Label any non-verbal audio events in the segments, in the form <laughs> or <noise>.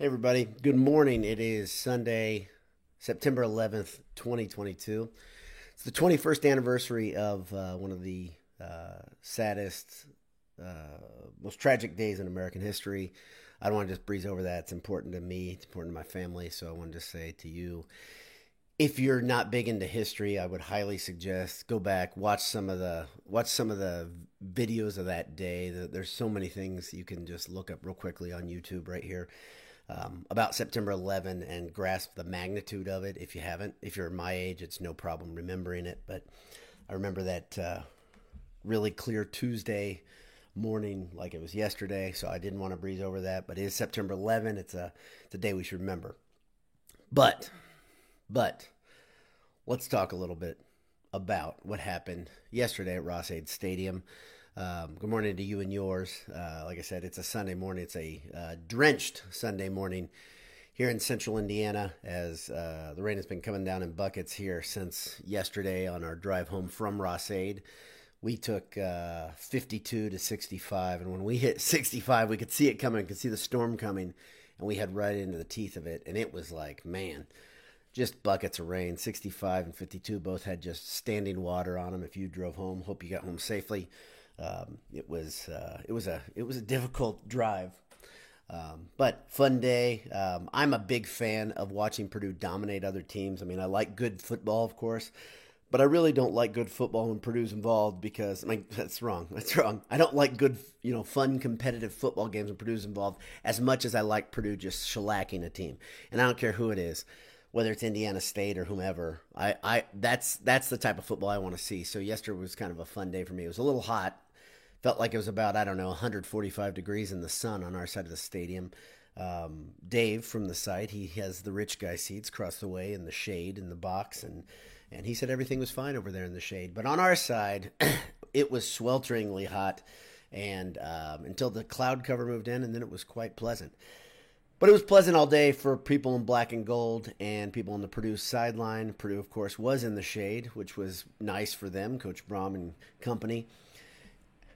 Hey, everybody. Good morning. It is Sunday, September 11th, 2022. It's the 21st anniversary of uh, one of the uh, saddest, uh, most tragic days in American history. I don't want to just breeze over that. It's important to me, it's important to my family. So I wanted to say to you if you're not big into history, I would highly suggest go back, watch some of the watch some of the videos of that day. There's so many things you can just look up real quickly on YouTube right here um, about September 11 and grasp the magnitude of it. If you haven't, if you're my age, it's no problem remembering it. But I remember that uh, really clear Tuesday morning like it was yesterday, so I didn't want to breeze over that. But it is September 11. It's a it's a day we should remember. But but let's talk a little bit about what happened yesterday at Ross-Ade Stadium. Um, good morning to you and yours. Uh, like I said, it's a Sunday morning. It's a uh, drenched Sunday morning here in central Indiana as uh, the rain has been coming down in buckets here since yesterday on our drive home from Ross-Ade. We took uh, 52 to 65, and when we hit 65, we could see it coming, could see the storm coming, and we had right into the teeth of it. And it was like, man, just buckets of rain. 65 and 52 both had just standing water on them if you drove home. Hope you got home safely. Um, it was uh, it was a it was a difficult drive, um, but fun day. Um, I'm a big fan of watching Purdue dominate other teams. I mean, I like good football, of course, but I really don't like good football when Purdue's involved because I mean <laughs> that's wrong. That's wrong. I don't like good, you know, fun competitive football games when Purdue's involved as much as I like Purdue just shellacking a team, and I don't care who it is whether it's Indiana State or whomever. I, I that's that's the type of football I want to see. So yesterday was kind of a fun day for me. It was a little hot, felt like it was about I don't know 145 degrees in the sun on our side of the stadium. Um, Dave from the site, he has the rich guy seats across the way in the shade in the box, and and he said everything was fine over there in the shade. But on our side, <coughs> it was swelteringly hot, and um, until the cloud cover moved in, and then it was quite pleasant. But it was pleasant all day for people in black and gold and people on the Purdue sideline. Purdue, of course, was in the shade, which was nice for them, Coach Brohm and company.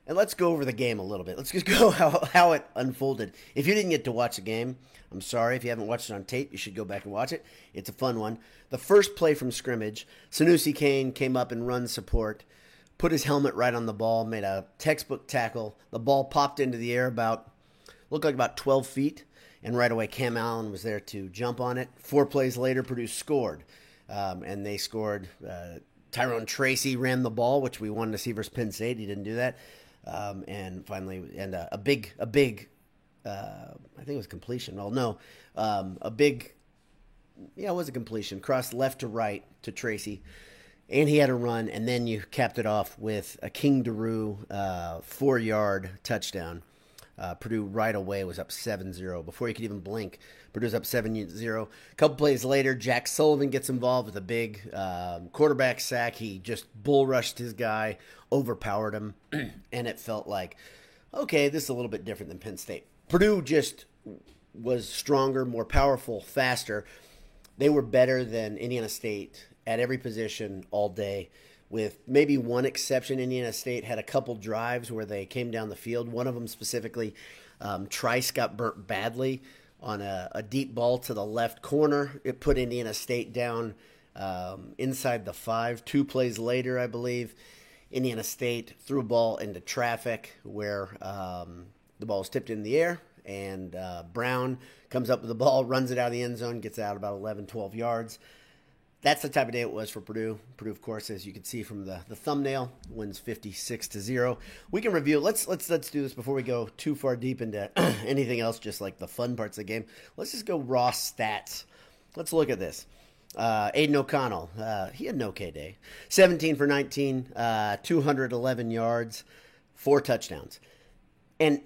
And let's go over the game a little bit. Let's just <laughs> go how, how it unfolded. If you didn't get to watch the game, I'm sorry. If you haven't watched it on tape, you should go back and watch it. It's a fun one. The first play from scrimmage, Sanoussi Kane came up and run support, put his helmet right on the ball, made a textbook tackle. The ball popped into the air about, looked like about 12 feet, and right away Cam Allen was there to jump on it. Four plays later, Purdue scored, um, and they scored. Uh, Tyrone Tracy ran the ball, which we wanted to see versus Penn State. He didn't do that. Um, and finally, and a, a big, a big, uh, I think it was completion. Well, no, um, a big, yeah, it was a completion. Cross left to right to Tracy, and he had a run, and then you capped it off with a King Doerue uh, four yard touchdown. Uh, Purdue right away was up 7-0 before you could even blink. Purdue's up 7-0. A couple plays later, Jack Sullivan gets involved with a big um, quarterback sack. He just bull rushed his guy, overpowered him, <clears throat> and it felt like, okay, this is a little bit different than Penn State. Purdue just was stronger, more powerful, faster. They were better than Indiana State at every position all day with maybe one exception. Indiana State had a couple drives where they came down the field. One of them specifically, um, Trice got burnt badly on a, a, deep ball to the left corner. It put Indiana State down um, inside the five. Two plays later, I believe, Indiana State threw a ball into traffic where um, the ball was tipped in the air. And uh, Brown comes up with the ball, runs it out of the end zone, gets out about 11, 12 yards that's the type of day it was for Purdue. Purdue, of course, as you can see from the, the thumbnail, wins fifty six to zero. We can review. Let's let's let's do this before we go too far deep into <clears throat> anything else. Just like the fun parts of the game. Let's just go raw stats. Let's look at this. Uh, Aidan O'Connell, uh, he had an okay day. 17 for 19, uh, 211 yards, four touchdowns. And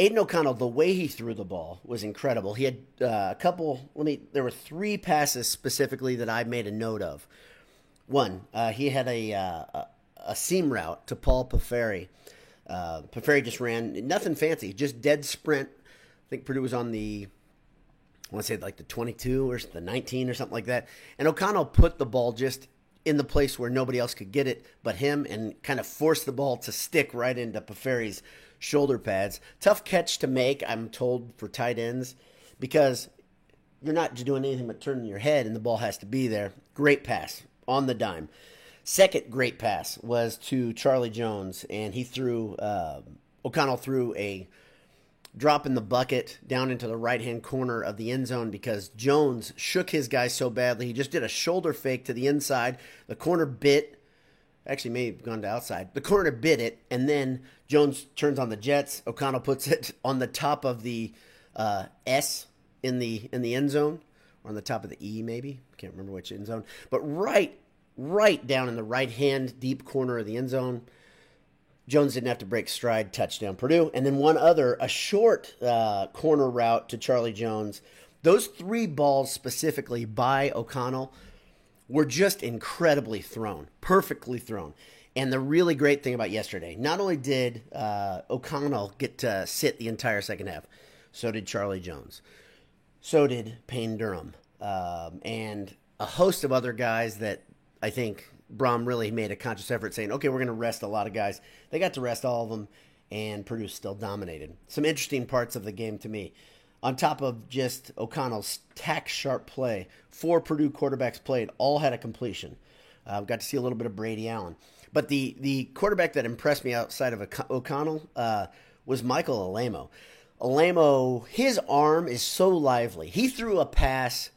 Aidan O'Connell, the way he threw the ball was incredible. He had uh, a couple. Let me. There were three passes specifically that I made a note of. One, uh, he had a, uh, a seam route to Paul Piferi. Uh, Piferi just ran nothing fancy, just dead sprint. I think Purdue was on the I want to say like the 22 or the 19 or something like that. And O'Connell put the ball just in the place where nobody else could get it but him and kind of forced the ball to stick right into Piferi's shoulder pads. Tough catch to make, I'm told, for tight ends. because you're not doing anything but turning your head and the ball has to be there. Great pass on the dime. Second great pass was to Charlie Jones, and he threw, uh, O'Connell threw a drop in the bucket down into the right hand corner of the end zone because Jones shook his guy so badly. He just did a shoulder fake to the inside. The corner bit actually may have gone to outside. The corner bit it, and then Jones turns on the Jets. O'Connell puts it on the top of the uh, S in the in the end zone, or on the top of the E, maybe. Can't remember which end zone, but right right down in the right hand deep corner of the end zone. Jones didn't have to break stride, touchdown Purdue, and then one other, a short uh, corner route to Charlie Jones. Those three balls specifically by O'Connell were just incredibly thrown, perfectly thrown. And the really great thing about yesterday, not only did uh, O'Connell get to sit the entire second half, so did Charlie Jones, so did Payne Durham, um, and a host of other guys that I think Brohm really made a conscious effort saying, okay, we're going to rest a lot of guys. They got to rest all of them, and Purdue still dominated. Some interesting parts of the game to me on top of just O'Connell's tack sharp play, four Purdue quarterbacks played, all had a completion. Uh, got to see a little bit of Brady Allen. But the, the quarterback that impressed me outside of O'Connell uh, was Michael Alaimo. Alaimo, his arm is so lively. He threw a pass,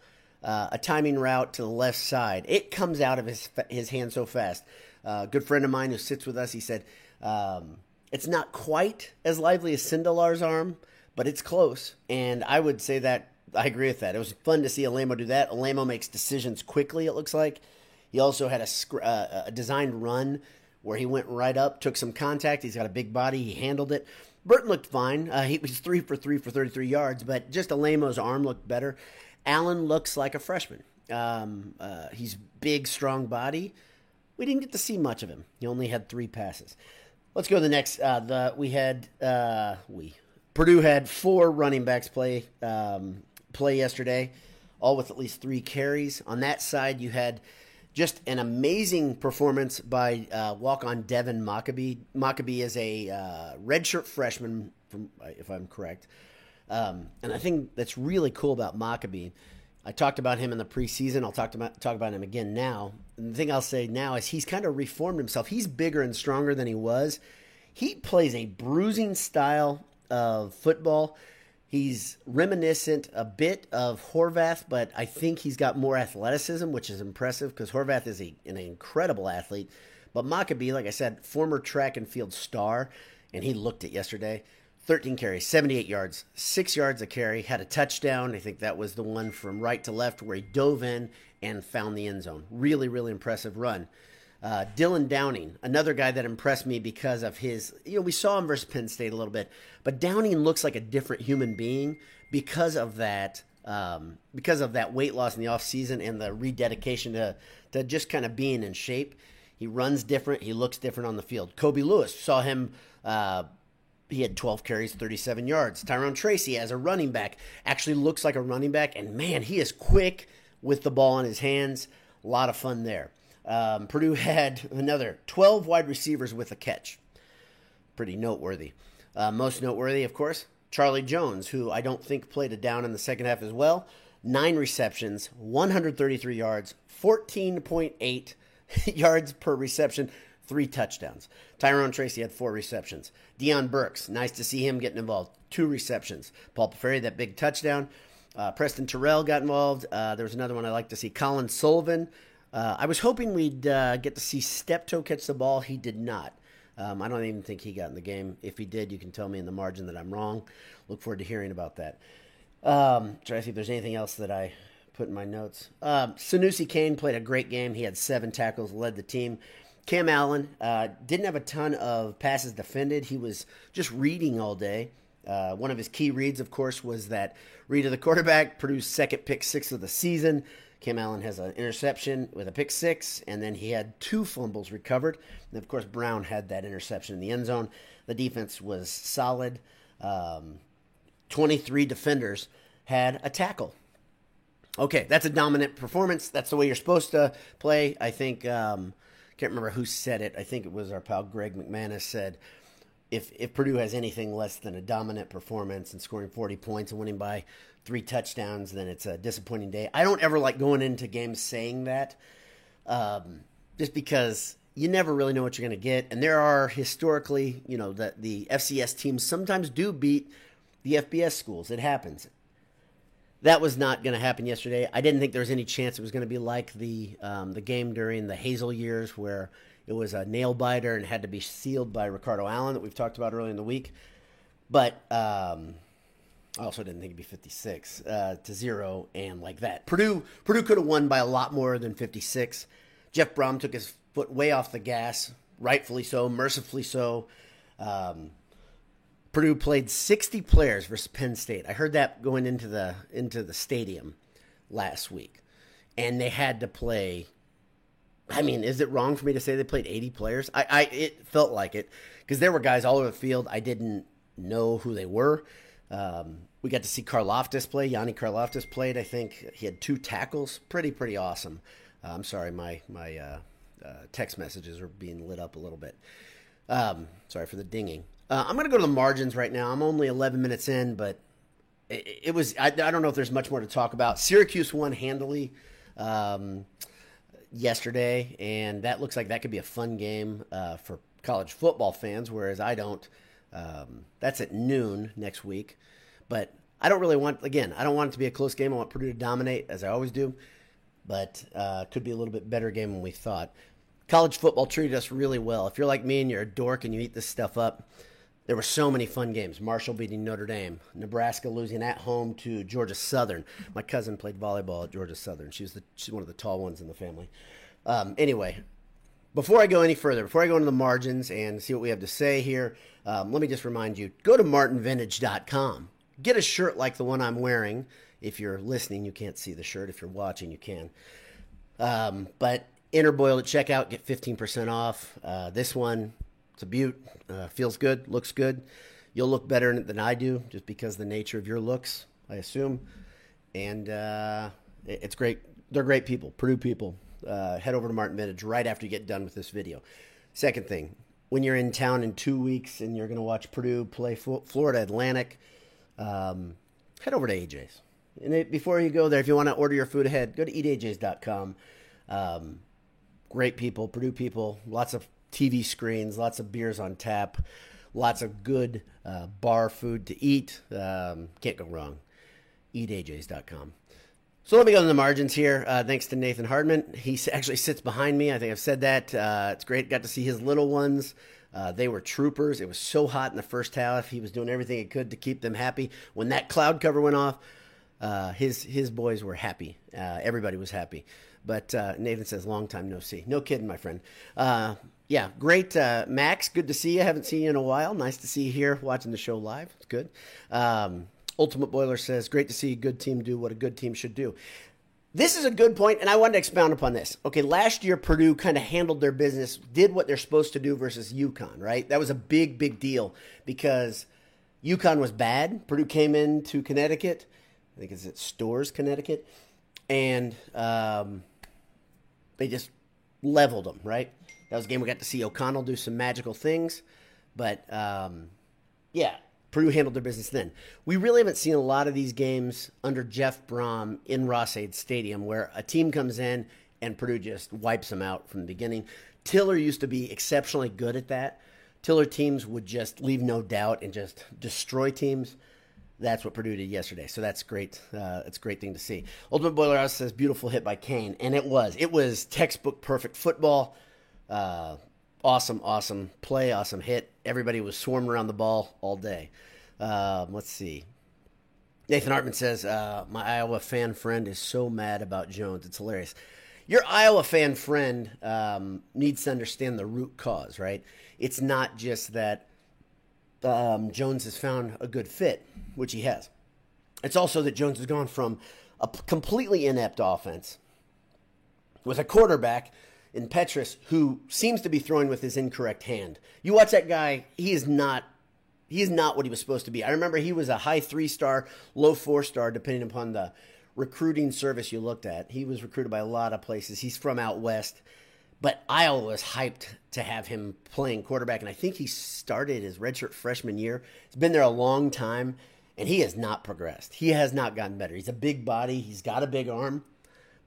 uh, a timing route to the left side. It comes out of his his hand so fast. Uh, a good friend of mine who sits with us, he said, um, it's not quite as lively as Sindelar's arm, but it's close. And I would say that I agree with that. It was fun to see Alaimo do that. Alaimo makes decisions quickly, it looks like. He also had a, uh, a designed run where he went right up, took some contact. He's got a big body. He handled it. Burton looked fine. Uh, he was three for three for 33 yards, but just Alaimo's arm looked better. Allen looks like a freshman. Um, uh, he's big, strong body. We didn't get to see much of him. He only had three passes. Let's go to the next. Uh, the we had uh, we Purdue had four running backs play um, play yesterday, all with at least three carries. On that side, you had just an amazing performance by uh, walk-on Devin Mockobee. Mockobee is a uh, redshirt freshman, from, if I'm correct. Um, and I think that's really cool about Mockobee. I talked about him in the preseason. I'll talk about talk about him again now. And the thing I'll say now is he's kind of reformed himself. He's bigger and stronger than he was. He plays a bruising style of football. He's reminiscent a bit of Horvath, but I think he's got more athleticism, which is impressive because Horvath is a, an incredible athlete. But Mockobee, like I said, former track and field star, and he looked it yesterday. 13 carries, 78 yards, six yards a carry, had a touchdown. I think that was the one from right to left where he dove in and found the end zone. Really, really impressive run. Uh, Dylan Downing, another guy that impressed me because of his, you know, we saw him versus Penn State a little bit, but Downing looks like a different human being because of that, um, because of that weight loss in the offseason and the rededication to, to just kind of being in shape. He runs different. He looks different on the field. Kobe Lewis saw him. Uh, he had 12 carries, 37 yards. Tyrone Tracy, as a running back, actually looks like a running back, and man, he is quick with the ball in his hands. A lot of fun there. Um, Purdue <laughs> had another 12 wide receivers with a catch. Pretty noteworthy. Uh, most noteworthy, of course, Charlie Jones, who I don't think played a down in the second half as well. Nine receptions, 133 yards, 14.8 <laughs> yards per reception, three touchdowns. Tyrone Tracy had four receptions. Deion Burks, nice to see him getting involved, two receptions. Paul Piferi, that big touchdown. Uh, Preston Terrell got involved. Uh, there was another one I like to see. Colin Sullivan uh, I was hoping we'd uh, get to see Steptoe catch the ball. He did not. Um, I don't even think he got in the game. If he did, you can tell me in the margin that I'm wrong. Look forward to hearing about that. Um, try to see if there's anything else that I put in my notes. Um, Sanoussi Kane played a great game. He had seven tackles, led the team. Cam Allen uh, didn't have a ton of passes defended. He was just reading all day. Uh, one of his key reads, of course, was that read of the quarterback produced second pick six of the season. Cam Allen has an interception with a pick six, and then he had two fumbles recovered. And of course, Brown had that interception in the end zone. The defense was solid. Um, 23 defenders had a tackle. Okay, that's a dominant performance. That's the way you're supposed to play. I think, um, can't remember who said it. I think it was our pal Greg McManus said, if if Purdue has anything less than a dominant performance and scoring 40 points and winning by three touchdowns, then it's a disappointing day. I don't ever like going into games saying that, um, just because you never really know what you're going to get. And there are historically, you know, that the FCS teams sometimes do beat the FBS schools. It happens. That was not going to happen yesterday. I didn't think there was any chance it was going to be like the um, the game during the Hazell years where it was a nail biter and had to be sealed by Ricardo Allen that we've talked about earlier in the week. But um, I also didn't think it'd be 56 uh, to zero and like that. Purdue Purdue could have won by a lot more than 56. Jeff Brohm took his foot way off the gas, rightfully so, mercifully so. Um, Purdue played 60 players versus Penn State. I heard that going into the into the stadium last week, and they had to play I mean, is it wrong for me to say they played 80 players? I, I it felt like it because there were guys all over the field. I didn't know who they were. Um, we got to see Karlaftis play. Yanni Karlaftis played. I think he had two tackles. Pretty pretty awesome. Uh, I'm sorry, my my uh, uh, text messages are being lit up a little bit. Um, sorry for the dinging. Uh, I'm going to go to the margins right now. I'm only 11 minutes in, but it, it was. I, I, don't know if there's much more to talk about. Syracuse won handily. Um, yesterday, and that looks like that could be a fun game uh, for college football fans. Whereas I don't. Um, that's at noon next week, but I don't really want. Again, I don't want it to be a close game. I want Purdue to dominate as I always do, but uh, could be a little bit better game than we thought. College football treated us really well. If you're like me and you're a dork and you eat this stuff up, there were so many fun games. Marshall beating Notre Dame, Nebraska losing at home to Georgia Southern. My cousin played volleyball at Georgia Southern. She's the she's one of the tall ones in the family. Um, anyway, before I go any further, before I go into the margins and see what we have to say here, um, let me just remind you: go to martinvintage.com. Get a shirt like the one I'm wearing. If you're listening, you can't see the shirt. If you're watching, you can. Um, but enter Boyle at checkout, get 15% off. Uh, this one it's a beaut. Uh, feels good, looks good. You'll look better in it than I do, just because the nature of your looks, I assume. And uh, it's great. They're great people, Purdue people. Uh, head over to Martin Vintage right after you get done with this video. Second thing, when you're in town in two weeks and you're going to watch Purdue play Florida Atlantic, um, head over to AJ's. And it, before you go there, if you want to order your food ahead, go to eatajs.com. Um, great people, Purdue people, lots of TV screens, lots of beers on tap, lots of good uh, bar food to eat. Um, can't go wrong. EatAJs.com. So let me go to the margins here. Uh, thanks to Nathan Hardman. He actually sits behind me. I think I've said that. Uh, it's great. Got to see his little ones. Uh, they were troopers. It was so hot in the first half. He was doing everything he could to keep them happy. When that cloud cover went off, uh, his his boys were happy. Uh, everybody was happy. But uh, Nathan says, "Long time no see." No kidding, my friend yeah, great, uh, Max. Good to see you. Haven't seen you in a while. Nice to see you here watching the show live. It's good. Um, Ultimate Boiler says, "Great to see a good team do what a good team should do." This is a good point, and I wanted to expound upon this. Okay, last year Purdue kind of handled their business, did what they're supposed to do versus UConn, right? That was a big, big deal because UConn was bad. Purdue came into Connecticut, I think it's at Storrs, Connecticut, and um, they just leveled them, right? That was a game we got to see O'Connell do some magical things. But um, yeah, Purdue handled their business then. We really haven't seen a lot of these games under Jeff Brohm in Ross-Ade Stadium where a team comes in and Purdue just wipes them out from the beginning. Tiller used to be exceptionally good at that. Tiller teams would just leave no doubt and just destroy teams. That's what Purdue did yesterday. So that's great. Uh, it's a great thing to see. Ultimate Boiler House says beautiful hit by Kane, and it was. It was textbook perfect football. Uh, awesome, awesome play, awesome hit. Everybody was swarming around the ball all day. Um, let's see. Nathan Hartman says, uh, My Iowa fan friend is so mad about Jones. It's hilarious. Your Iowa fan friend um, needs to understand the root cause, right? It's not just that um, Jones has found a good fit, which he has. It's also that Jones has gone from a completely inept offense with a quarterback in Petras who seems to be throwing with his incorrect hand. You watch that guy; he is not. He is not what he was supposed to be. I remember he was a high three star, low four star, depending upon the recruiting service you looked at. He was recruited by a lot of places. He's from out west. But Iowa was hyped to have him playing quarterback, and I think he started his redshirt freshman year. He's been there a long time, and he has not progressed. He has not gotten better. He's a big body, he's got a big arm,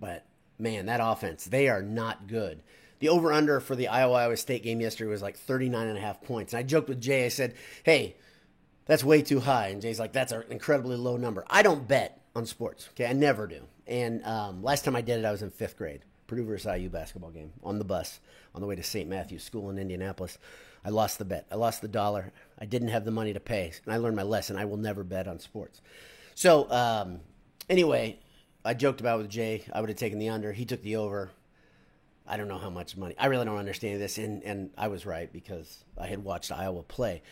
but man, that offense, they are not good. The over under for the Iowa Iowa State game yesterday was like 39 and a half points. And I joked with Jay, I said, hey, that's way too high. And Jay's like, that's an incredibly low number. I don't bet on sports. Okay, I never do. And um, last time I did it, I was in fifth grade. Purdue versus IU basketball game on the bus on the way to St. Matthew's School in Indianapolis. I lost the bet. I lost the dollar. I didn't have the money to pay, and I learned my lesson. I will never bet on sports. So um, anyway, I joked about with Jay. I would have taken the under. He took the over. I don't know how much money. I really don't understand this, and and I was right because I had watched Iowa play.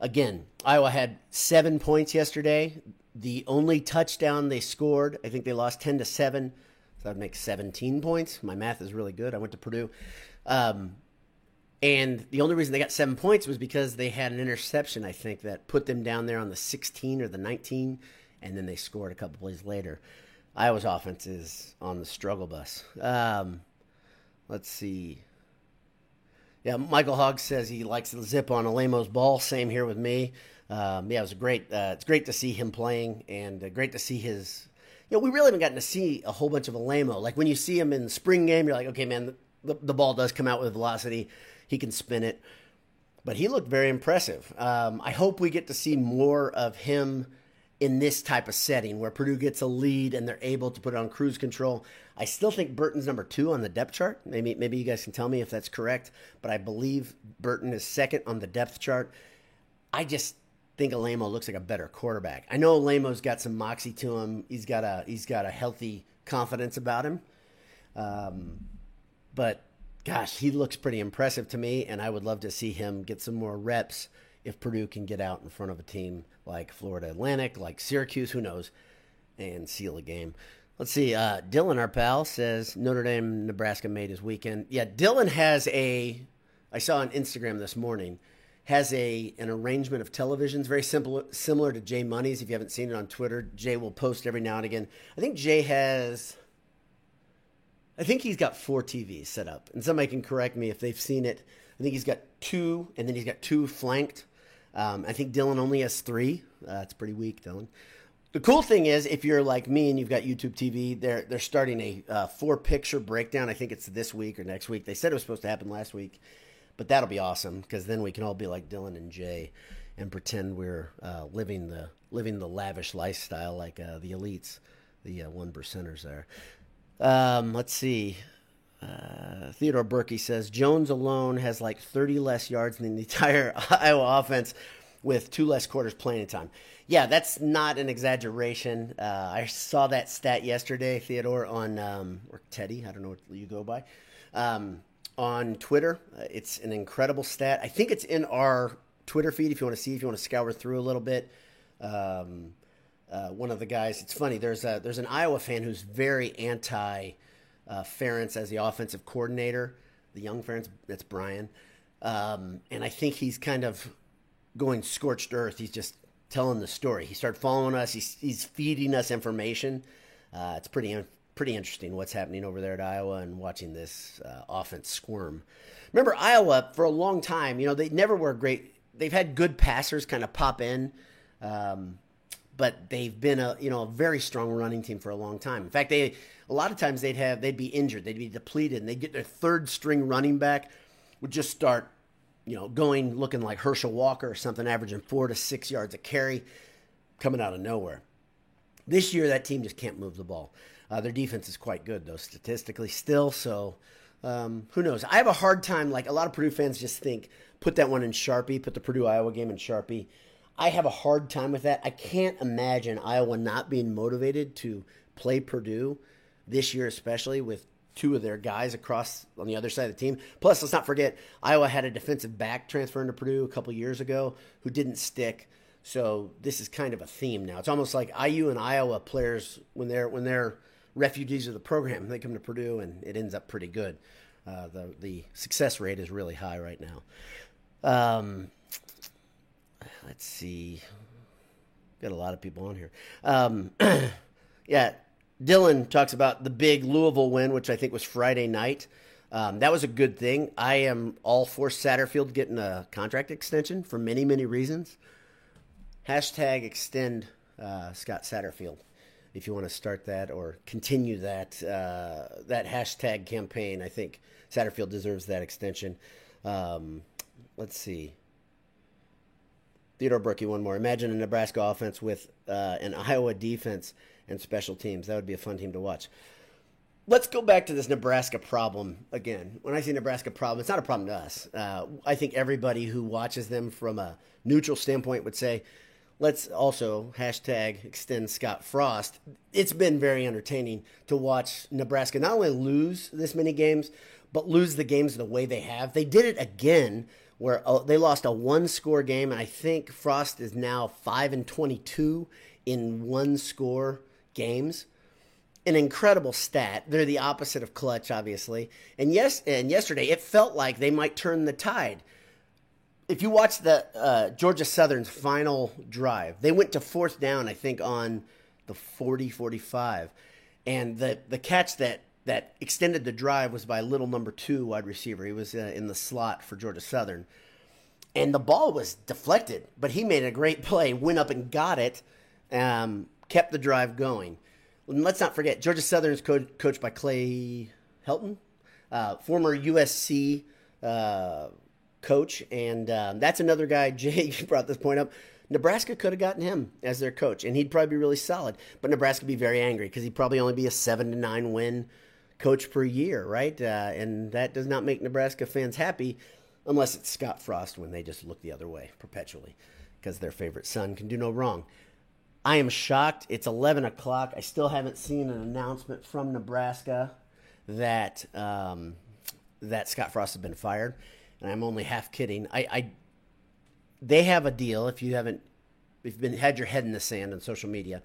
Again, Iowa had seven points yesterday. The only touchdown they scored, I think they lost ten to seven. So that'd make seventeen points. My math is really good. I went to Purdue, um, and the only reason they got seven points was because they had an interception. I think that put them down there on the sixteen or the nineteen, and then they scored a couple plays later. Iowa's offense is on the struggle bus. Um, let's see. Yeah, Michael Hogg says he likes the zip on Alaimo's ball. Same here with me. Um, yeah, it was great. Uh, it's great to see him playing, and uh, great to see his. You know, we really haven't gotten to see a whole bunch of Alaimo. Like when you see him in the spring game, you're like, okay, man, the, the ball does come out with velocity. He can spin it, but he looked very impressive. Um, I hope we get to see more of him in this type of setting where Purdue gets a lead and they're able to put it on cruise control. I still think Burton's number two on the depth chart. Maybe maybe you guys can tell me if that's correct, but I believe Burton is second on the depth chart. I just think Alaimo looks like a better quarterback. I know Alaimo's got some moxie to him. He's got a he's got a healthy confidence about him. Um, but gosh, he looks pretty impressive to me, and I would love to see him get some more reps if Purdue can get out in front of a team like Florida Atlantic, like Syracuse, who knows, and seal a game. Let's see. Uh, Dylan, our pal, says Notre Dame, Nebraska made his weekend. Yeah, Dylan has a. I saw on Instagram this morning has a an arrangement of televisions very simple similar to Jay Money's. If you haven't seen it on Twitter, Jay will post every now and again. I think Jay has. I think he's got four TVs set up, and somebody can correct me if they've seen it. I think he's got two, and then he's got two flanked um, I think Dylan only has three. Uh, it's pretty weak, Dylan. The cool thing is, if you're like me and you've got YouTube TV, they're they're starting a uh, four picture breakdown. I think it's this week or next week. They said it was supposed to happen last week, but that'll be awesome because then we can all be like Dylan and Jay and pretend we're uh, living the living the lavish lifestyle like uh, the elites, the uh, one percenters there. Um, let's see. Uh, Theodore Berkey says Jones alone has like 30 less yards than the <laughs> entire Iowa offense with two less quarters playing time. Yeah, that's not an exaggeration. Uh, I saw that stat yesterday, Theodore, on, um, or Teddy, I don't know what you go by, um, on Twitter. Uh, it's an incredible stat. I think it's in our Twitter feed if you want to see, if you want to scour through a little bit. Um, uh, one of the guys, it's funny, there's, a, there's an Iowa fan who's very anti uh, as the offensive coordinator, the young Ferentz, that's Brian. Um, and I think he's kind of going scorched earth. He's just telling the story. He started following us. He's, he's feeding us information. Uh, it's pretty pretty interesting what's happening over there at Iowa and watching this uh, offense squirm. Remember Iowa for a long time. You know they never were great. They've had good passers kind of pop in. Um, but they've been a you know a very strong running team for a long time. In fact, they a lot of times they'd have they'd be injured, they'd be depleted, and they'd get their third string running back would just start you know going looking like Herschel Walker or something, averaging four to six yards a carry, coming out of nowhere. This year, that team just can't move the ball. Uh, their defense is quite good though, statistically still. So um, who knows? I have a hard time. Like a lot of Purdue fans, just think put that one in Sharpie, put the Purdue Iowa game in Sharpie. I have a hard time with that. I can't imagine Iowa not being motivated to play Purdue this year, especially with two of their guys across on the other side of the team. Plus, let's not forget Iowa had a defensive back transfer into Purdue a couple years ago who didn't stick. So this is kind of a theme now. It's almost like IU and Iowa players when they're when they're refugees of the program, they come to Purdue and it ends up pretty good. Uh, the the success rate is really high right now. Um, let's see. Got a lot of people on here. Um, <clears throat> yeah, Dylan talks about the big Louisville win, which I think was Friday night. Um, that was a good thing. I am all for Satterfield getting a contract extension for many, many reasons. Hashtag extend uh, Scott Satterfield if you want to start that or continue that uh, that hashtag campaign. I think Satterfield deserves that extension. Um, let's see. Theodore Brookie, one more. Imagine a Nebraska offense with uh, an Iowa defense and special teams. That would be a fun team to watch let's go back to this Nebraska problem again. When I say Nebraska problem, it's not a problem to us. Uh, I think everybody who watches them from a neutral standpoint would say, let's also hashtag extend Scott Frost. It's been very entertaining to watch Nebraska not only lose this many games, but lose the games the way they have. They did it again where uh, they lost a one score game, and I think Frost is now 5 and 22 in one score games an incredible stat. They're the opposite of clutch, obviously. And yes, and yesterday it felt like they might turn the tide. If you watch the uh, Georgia Southern's final drive, they went to fourth down, I think, on the 40 45. And the, the catch that, that extended the drive was by little number two wide receiver. He was uh, in the slot for Georgia Southern. And the ball was deflected, but he made a great play, went up and got it, um, kept the drive going let's not forget Georgia Southern is co- coached by Clay Helton, uh, former USC uh, coach, and um, that's another guy. <laughs> Jay brought this point up. Nebraska could have gotten him as their coach, and he'd probably be really solid. But Nebraska would be very angry because he'd probably only be a seven to nine win coach per year, right? Uh, and that does not make Nebraska fans happy, unless it's Scott Frost when they just look the other way perpetually because their favorite son can do no wrong. I am shocked. It's 11 o'clock. I still haven't seen an announcement from Nebraska that um, that Scott Frost has been fired, and I'm only half kidding. I, I they have a deal. If you haven't, if you've been had your head in the sand on social media,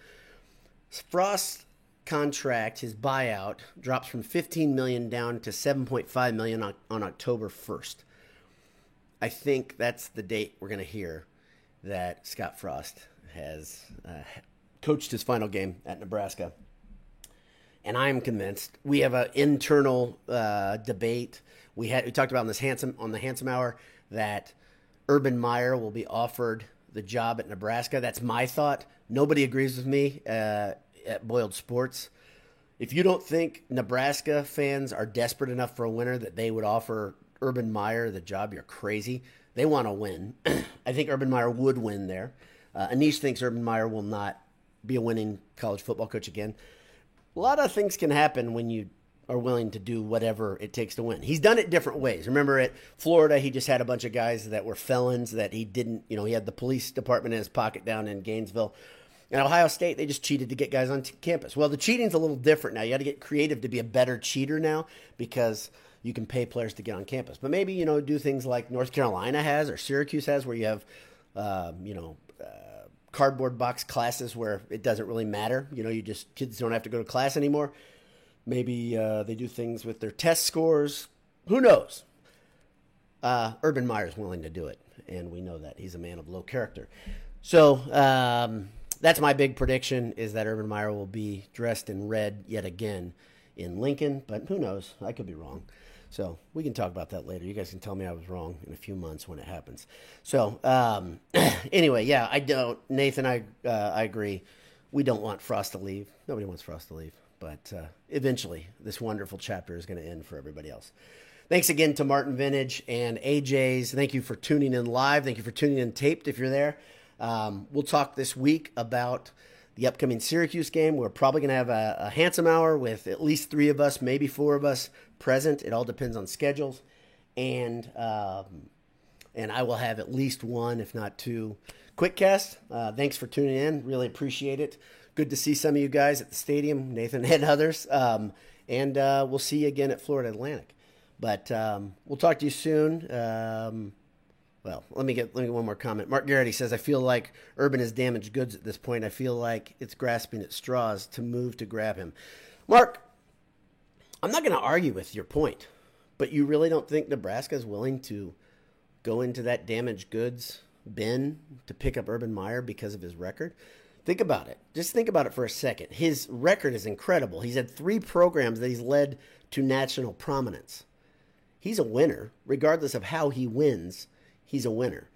Frost contract, his buyout drops from 15 million down to 7.5 million on, on October 1st. I think that's the date we're going to hear that Scott Frost has uh, coached his final game at Nebraska. And I'm convinced we have an internal uh, debate. We had we talked about on this handsome on the handsome hour that Urban Meyer will be offered the job at Nebraska. That's my thought. Nobody agrees with me uh, at Boiled Sports. If you don't think Nebraska fans are desperate enough for a winner that they would offer Urban Meyer the job, you're crazy. They want to win. <clears throat> I think Urban Meyer would win there. Uh, Anish thinks Urban Meyer will not be a winning college football coach again. A lot of things can happen when you are willing to do whatever it takes to win. He's done it different ways. Remember at Florida, he just had a bunch of guys that were felons that he didn't, you know, he had the police department in his pocket down in Gainesville. In Ohio State, they just cheated to get guys on t- campus. Well, the cheating's a little different now. You got to get creative to be a better cheater now because you can pay players to get on campus. But maybe, you know, do things like North Carolina has or Syracuse has where you have, um, you know, cardboard box classes where it doesn't really matter. You know, you just kids don't have to go to class anymore. Maybe uh, they do things with their test scores. Who knows? Uh, Urban Meyer's willing to do it, and we know that he's a man of low character. So um, that's my big prediction: is that Urban Meyer will be dressed in red yet again in Lincoln. But who knows? I could be wrong. So we can talk about that later. You guys can tell me I was wrong in a few months when it happens. So um, <clears throat> anyway, yeah, I don't. Nathan, I uh, I agree. We don't want Frost to leave. Nobody wants Frost to leave. But uh, eventually, this wonderful chapter is going to end for everybody else. Thanks again to Martin Vintage and AJ's. Thank you for tuning in live. Thank you for tuning in taped if you're there. Um, we'll talk this week about the upcoming Syracuse game. We're probably going to have a, a, handsome hour with at least three of us, maybe four of us present. It all depends on schedules, and um, and I will have at least one, if not two, quick cast. Uh, thanks for tuning in. Really appreciate it. Good to see some of you guys at the stadium, Nathan and <laughs> others. Um, and uh, we'll see you again at Florida Atlantic. But um, we'll talk to you soon. Well, let me get let me get one more comment. Mark Garrity says, "I feel like Urban is damaged goods at this point. I feel like it's grasping at straws to move to grab him." Mark, I'm not going to argue with your point, but you really don't think Nebraska is willing to go into that damaged goods bin to pick up Urban Meyer because of his record? Think about it. Just think about it for a second. His record is incredible. He's had three programs that he's led to national prominence. he's a winner. Regardless of how he wins, he's a winner.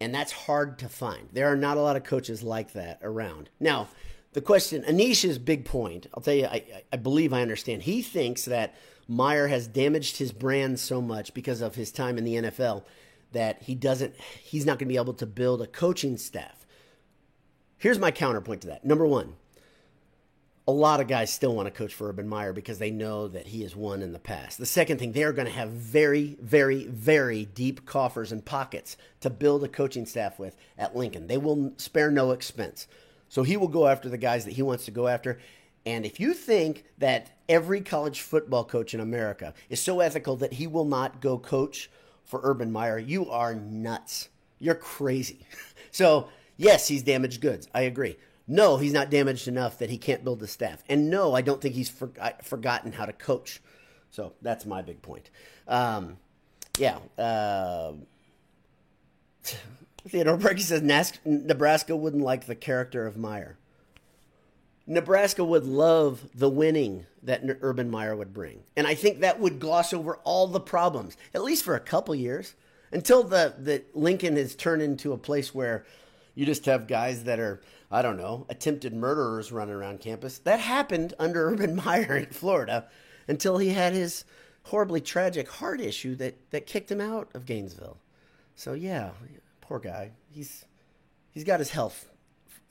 And that's hard to find. There are not a lot of coaches like that around. Now, the question, Anish's big point, I'll tell you, I, I believe I understand. He thinks that Meyer has damaged his brand so much because of his time in the NFL that he doesn't, he's not going to be able to build a coaching staff. Here's my counterpoint to that. Number one, a lot of guys still want to coach for Urban Meyer because they know that he has won in the past. The second thing, they're going to have very, very, very deep coffers and pockets to build a coaching staff with at Lincoln. They will spare no expense. So he will go after the guys that he wants to go after. And if you think that every college football coach in America is so ethical that he will not go coach for Urban Meyer, you are nuts. You're crazy. <laughs> So, yes, he's damaged goods. I agree. No, he's not damaged enough that he can't build the staff. And no, I don't think he's for, forgotten how to coach. So that's my big point. Um, yeah. Uh, <laughs> Theodore Berkey says Nebraska wouldn't like the character of Meyer. Nebraska would love the winning that Urban Meyer would bring. And I think that would gloss over all the problems, at least for a couple years, until the, the Lincoln has turned into a place where you just have guys that are, I don't know, attempted murderers running around campus. That happened under <laughs> Urban Meyer in Florida until he had his horribly tragic heart issue that, that kicked him out of Gainesville. So yeah, poor guy. He's he's got his health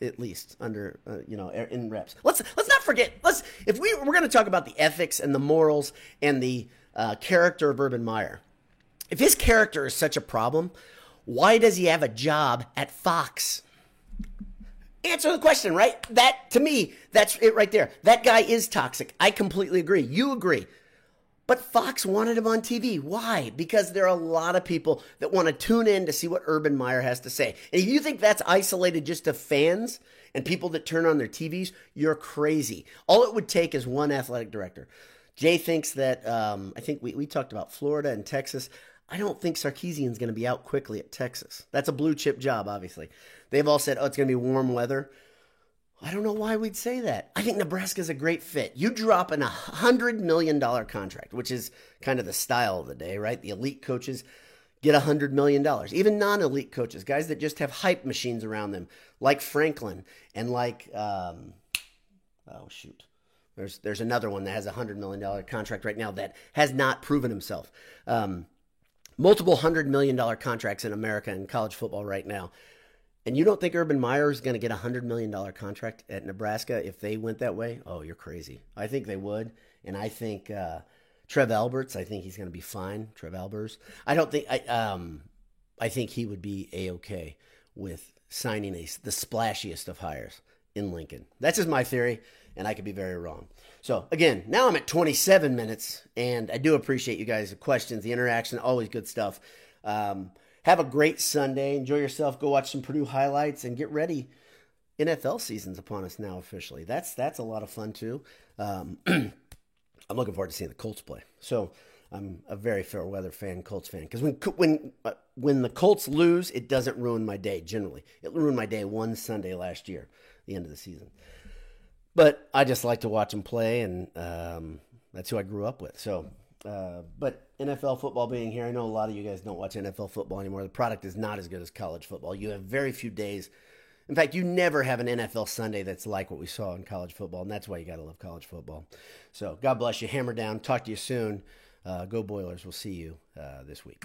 at least under uh, you know in reps. Let's let's not forget. Let's if we we're going to talk about the ethics and the morals and the uh, character of Urban Meyer. If his character is such a problem, why does he have a job at Fox? Answer the question, right? That, to me, that's it right there. That guy is toxic. I completely agree. You agree. But Fox wanted him on TV. Why? Because there are a lot of people that want to tune in to see what Urban Meyer has to say. And if you think that's isolated just to fans and people that turn on their TVs, you're crazy. All it would take is one athletic director. Jay thinks that, um, I think we, we talked about Florida and Texas. I don't think Sarkisian's going to be out quickly at Texas. That's a blue chip job, obviously. They've all said, oh, it's going to be warm weather. I don't know why we'd say that. I think Nebraska's a great fit. You drop in a $100 million contract, which is kind of the style of the day, right? The elite coaches get a $100 million. Even non elite coaches, guys that just have hype machines around them, like Franklin and like, um, oh, shoot. There's, there's another one that has a $100 million contract right now that has not proven himself. Um, multiple hundred million dollar contracts in America in college football right now. And you don't think Urban Meyer is going to get a hundred million dollar contract at Nebraska if they went that way? Oh, you're crazy. I think they would, and I think uh, Trev Alberts. I think he's going to be fine. Trev Alberts. I don't think I. Um, I think he would be a okay with signing a the splashiest of hires in Lincoln. That's just my theory, and I could be very wrong. So again, now I'm at 27 minutes, and I do appreciate you guys' the questions, the interaction, always good stuff. Um, have a great Sunday. Enjoy yourself. Go watch some Purdue highlights and get ready. NFL season's upon us now officially. That's that's a lot of fun too. Um, <clears throat> I'm looking forward to seeing the Colts play. So I'm a very fair weather fan, Colts fan. Because when when uh, when the Colts lose, it doesn't ruin my day. Generally, it ruined my day one Sunday last year, the end of the season. But I just like to watch them play, and um, that's who I grew up with. So, uh, but NFL football being here, I know a lot of you guys don't watch NFL football anymore. The product is not as good as college football. You have very few days. In fact, you never have an NFL Sunday that's like what we saw in college football, and that's why you got to love college football. So, God bless you. Hammer down. Talk to you soon. Uh, go Boilers. We'll see you uh, this week.